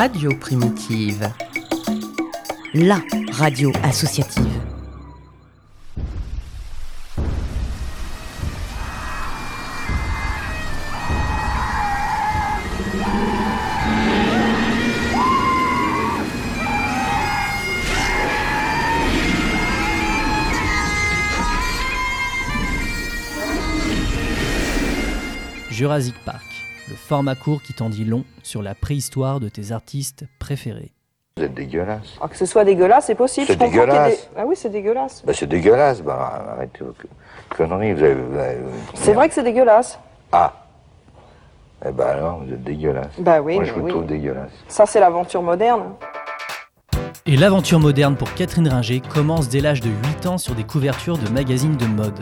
Radio Primitive. La radio associative. Jurassic Park, le format court qui t'en dit long sur la préhistoire de tes artistes préférés. Vous êtes dégueulasse. Ah, que ce soit dégueulasse, c'est possible. C'est Je dégueulasse. des- Ah oui, c'est dégueulasse. Bah, c'est dégueulasse. Bah, arrêtez vos conneries. Vous avez, vous avez- C'est vrai que c'est dégueulasse. Ah. Eh ben alors, vous êtes dégueulasse. Bah oui, Moi, je mais vous oui. trouve dégueulasse. Ça, c'est l'aventure moderne. Et l'aventure moderne pour Catherine Ringer commence dès l'âge de 8 ans sur des couvertures de magazines de mode.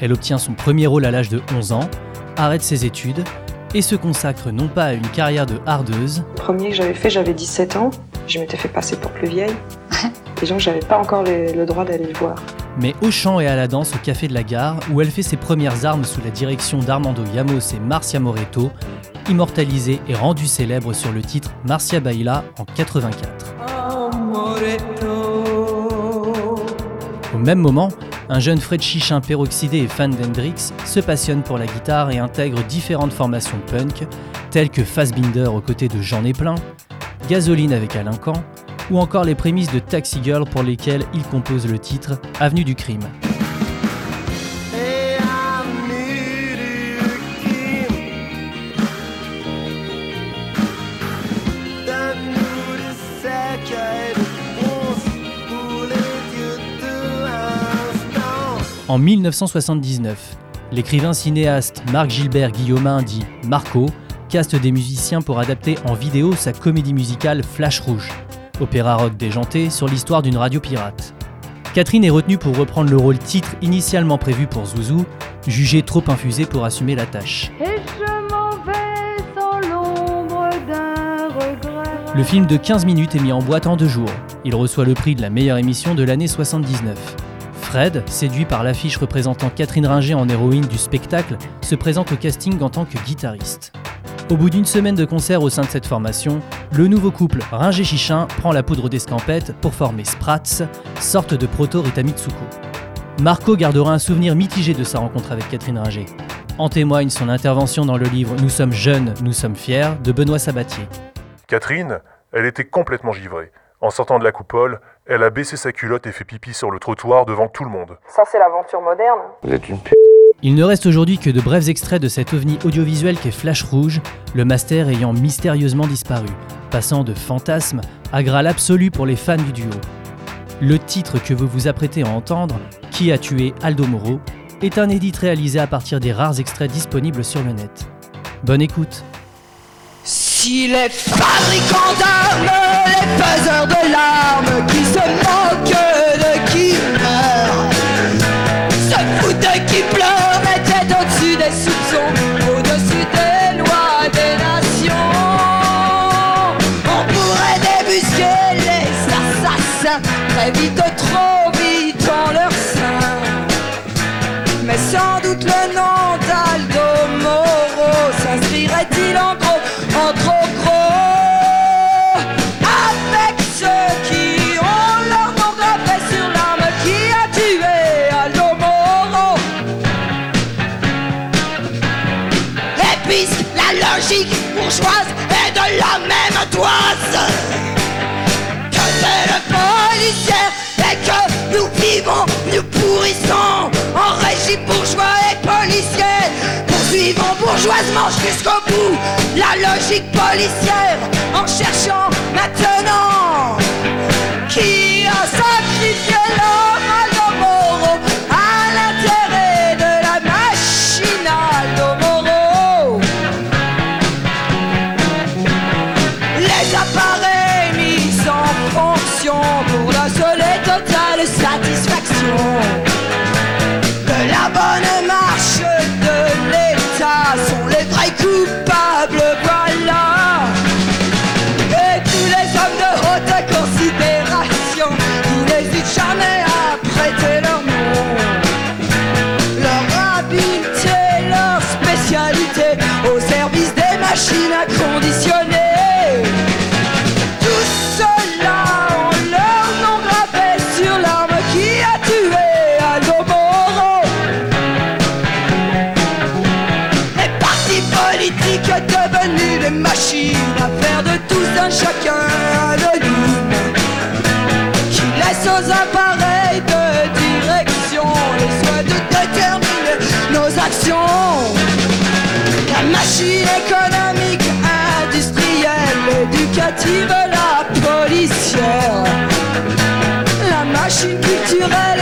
Elle obtient son premier rôle à l'âge de 11 ans, arrête ses études et se consacre non pas à une carrière de hardeuse, Le premier que j'avais fait, j'avais 17 ans. Je m'étais fait passer pour plus vieille. Les gens, j'avais pas encore le, le droit d'aller le voir. mais au chant et à la danse au Café de la Gare, où elle fait ses premières armes sous la direction d'Armando Yamos et Marcia Moreto, immortalisée et rendue célèbre sur le titre Marcia Baila en 84. Au même moment, un jeune Fred Chichin peroxydé et fan d'Hendrix se passionne pour la guitare et intègre différentes formations punk, telles que Fassbinder aux côtés de Jean Plein, Gasoline avec Alain Camp, ou encore les prémices de Taxi Girl pour lesquelles il compose le titre Avenue du crime. En 1979, l'écrivain cinéaste Marc Gilbert Guillaumin dit Marco caste des musiciens pour adapter en vidéo sa comédie musicale Flash Rouge, opéra rock déjanté sur l'histoire d'une radio pirate. Catherine est retenue pour reprendre le rôle titre initialement prévu pour Zouzou, jugé trop infusé pour assumer la tâche. Et je m'en vais sans l'ombre d'un regret. Le film de 15 minutes est mis en boîte en deux jours. Il reçoit le prix de la meilleure émission de l'année 79. Fred, séduit par l'affiche représentant Catherine Ringer en héroïne du spectacle, se présente au casting en tant que guitariste. Au bout d'une semaine de concert au sein de cette formation, le nouveau couple Ringer-Chichin prend la poudre d'escampette pour former Sprats, sorte de proto-Rita Mitsuko. Marco gardera un souvenir mitigé de sa rencontre avec Catherine Ringer. En témoigne son intervention dans le livre Nous sommes jeunes, nous sommes fiers de Benoît Sabatier. Catherine, elle était complètement givrée. En sortant de la coupole, elle a baissé sa culotte et fait pipi sur le trottoir devant tout le monde. Ça, c'est l'aventure moderne. Vous êtes une p. Il ne reste aujourd'hui que de brefs extraits de cet ovni audiovisuel qu'est Flash Rouge, le master ayant mystérieusement disparu, passant de fantasme à graal absolu pour les fans du duo. Le titre que vous vous apprêtez à entendre, Qui a tué Aldo Moro, est un édit réalisé à partir des rares extraits disponibles sur le net. Bonne écoute Si les fabricants d'armes, les faiseurs de vite, trop vite en leur sein. Mais sans doute le nom d'Aldo Moro s'inscrirait-il en gros, en trop gros? Avec ceux qui ont leur nom gravé sur l'arme qui a tué Aldo Moro Et puisque la logique bourgeoise est de la même toise que c'est le policière et que nous vivons, nous pourrissons en régie bourgeois et policière. Poursuivons bourgeoisement jusqu'au bout la logique policière en cherchant maintenant chacun anonyme qui laisse aux appareils de direction les soins de déterminer nos actions. La machine économique, industrielle, éducative, la policière. La machine culturelle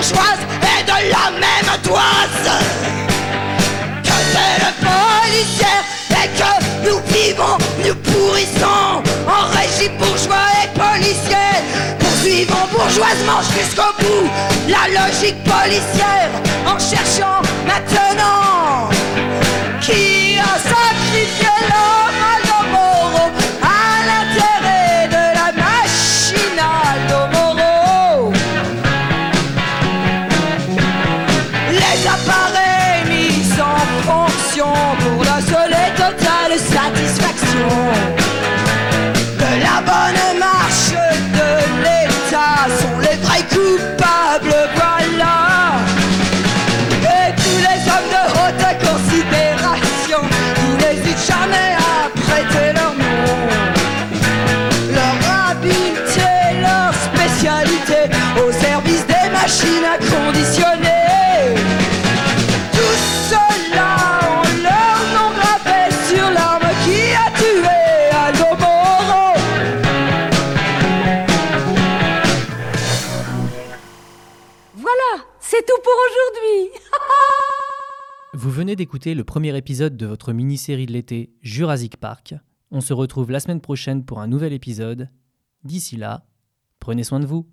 est de la même toise que c'est le policier et que nous vivons, nous pourrissons en régie bourgeois et policier. Poursuivons bourgeoisement jusqu'au bout la logique policière en cherchant maintenant tout pour aujourd'hui. Vous venez d'écouter le premier épisode de votre mini-série de l'été Jurassic Park. On se retrouve la semaine prochaine pour un nouvel épisode. D'ici là, prenez soin de vous.